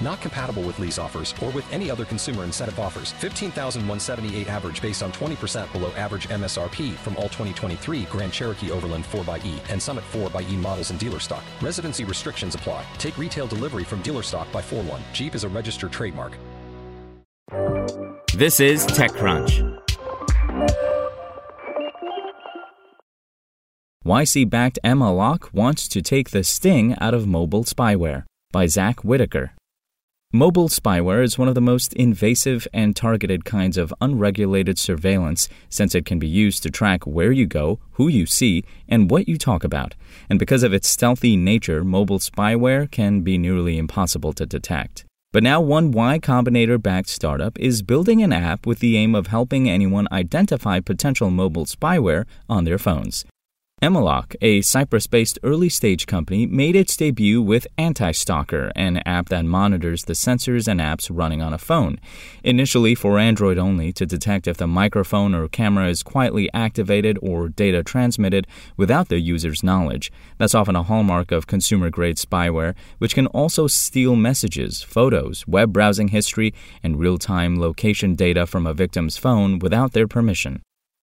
Not compatible with lease offers or with any other consumer incentive offers. 15,178 average based on 20% below average MSRP from all 2023 Grand Cherokee Overland 4xE and Summit 4xE models in dealer stock. Residency restrictions apply. Take retail delivery from dealer stock by 4 1. Jeep is a registered trademark. This is TechCrunch. YC backed Malloc wants to take the sting out of mobile spyware by Zack Whittaker. Mobile spyware is one of the most invasive and targeted kinds of unregulated surveillance since it can be used to track where you go, who you see, and what you talk about. And because of its stealthy nature, mobile spyware can be nearly impossible to detect. But now, one Y Combinator backed startup is building an app with the aim of helping anyone identify potential mobile spyware on their phones. Malloc, a Cyprus based early stage company, made its debut with Anti-Stalker, an app that monitors the sensors and apps running on a phone. Initially for Android only to detect if the microphone or camera is quietly activated or data transmitted without the user's knowledge. That's often a hallmark of consumer grade spyware, which can also steal messages, photos, web browsing history, and real time location data from a victim's phone without their permission.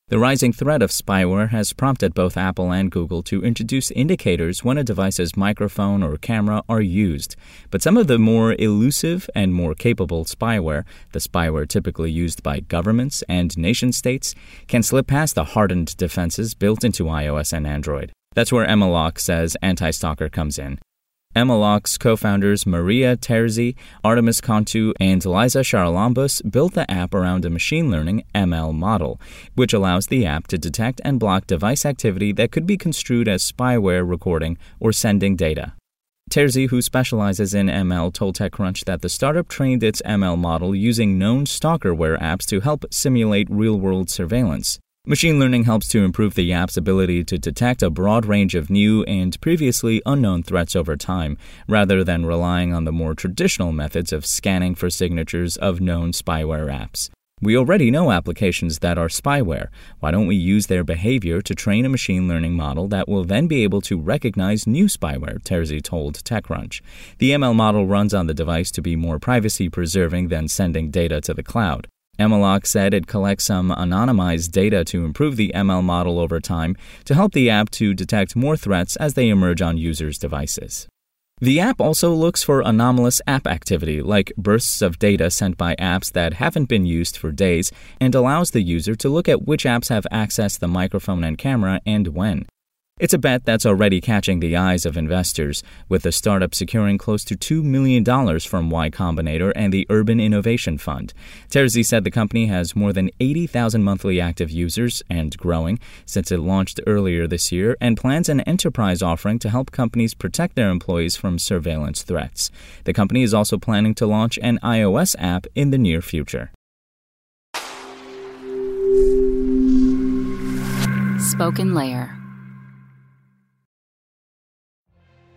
The rising threat of spyware has prompted both Apple and Google to introduce indicators when a device's microphone or camera are used. But some of the more elusive and more capable spyware, the spyware typically used by governments and nation states, can slip past the hardened defenses built into iOS and Android. That's where Malloc says Anti-Stalker comes in. Malloc's co-founders Maria Terzi, Artemis Kontou, and Liza Charalambous built the app around a machine learning ML model, which allows the app to detect and block device activity that could be construed as spyware recording or sending data. Terzi, who specializes in ML, told TechCrunch that the startup trained its ML model using known stalkerware apps to help simulate real world surveillance. Machine learning helps to improve the app's ability to detect a broad range of new and previously unknown threats over time, rather than relying on the more traditional methods of scanning for signatures of known spyware apps. We already know applications that are spyware. Why don't we use their behavior to train a machine learning model that will then be able to recognize new spyware, Terzi told TechCrunch. The ML model runs on the device to be more privacy preserving than sending data to the cloud. Malloc said it collects some anonymized data to improve the ML model over time to help the app to detect more threats as they emerge on users' devices. The app also looks for anomalous app activity, like bursts of data sent by apps that haven't been used for days, and allows the user to look at which apps have accessed the microphone and camera and when. It's a bet that's already catching the eyes of investors, with the startup securing close to $2 million from Y Combinator and the Urban Innovation Fund. Terzi said the company has more than 80,000 monthly active users and growing since it launched earlier this year and plans an enterprise offering to help companies protect their employees from surveillance threats. The company is also planning to launch an iOS app in the near future. Spoken Layer.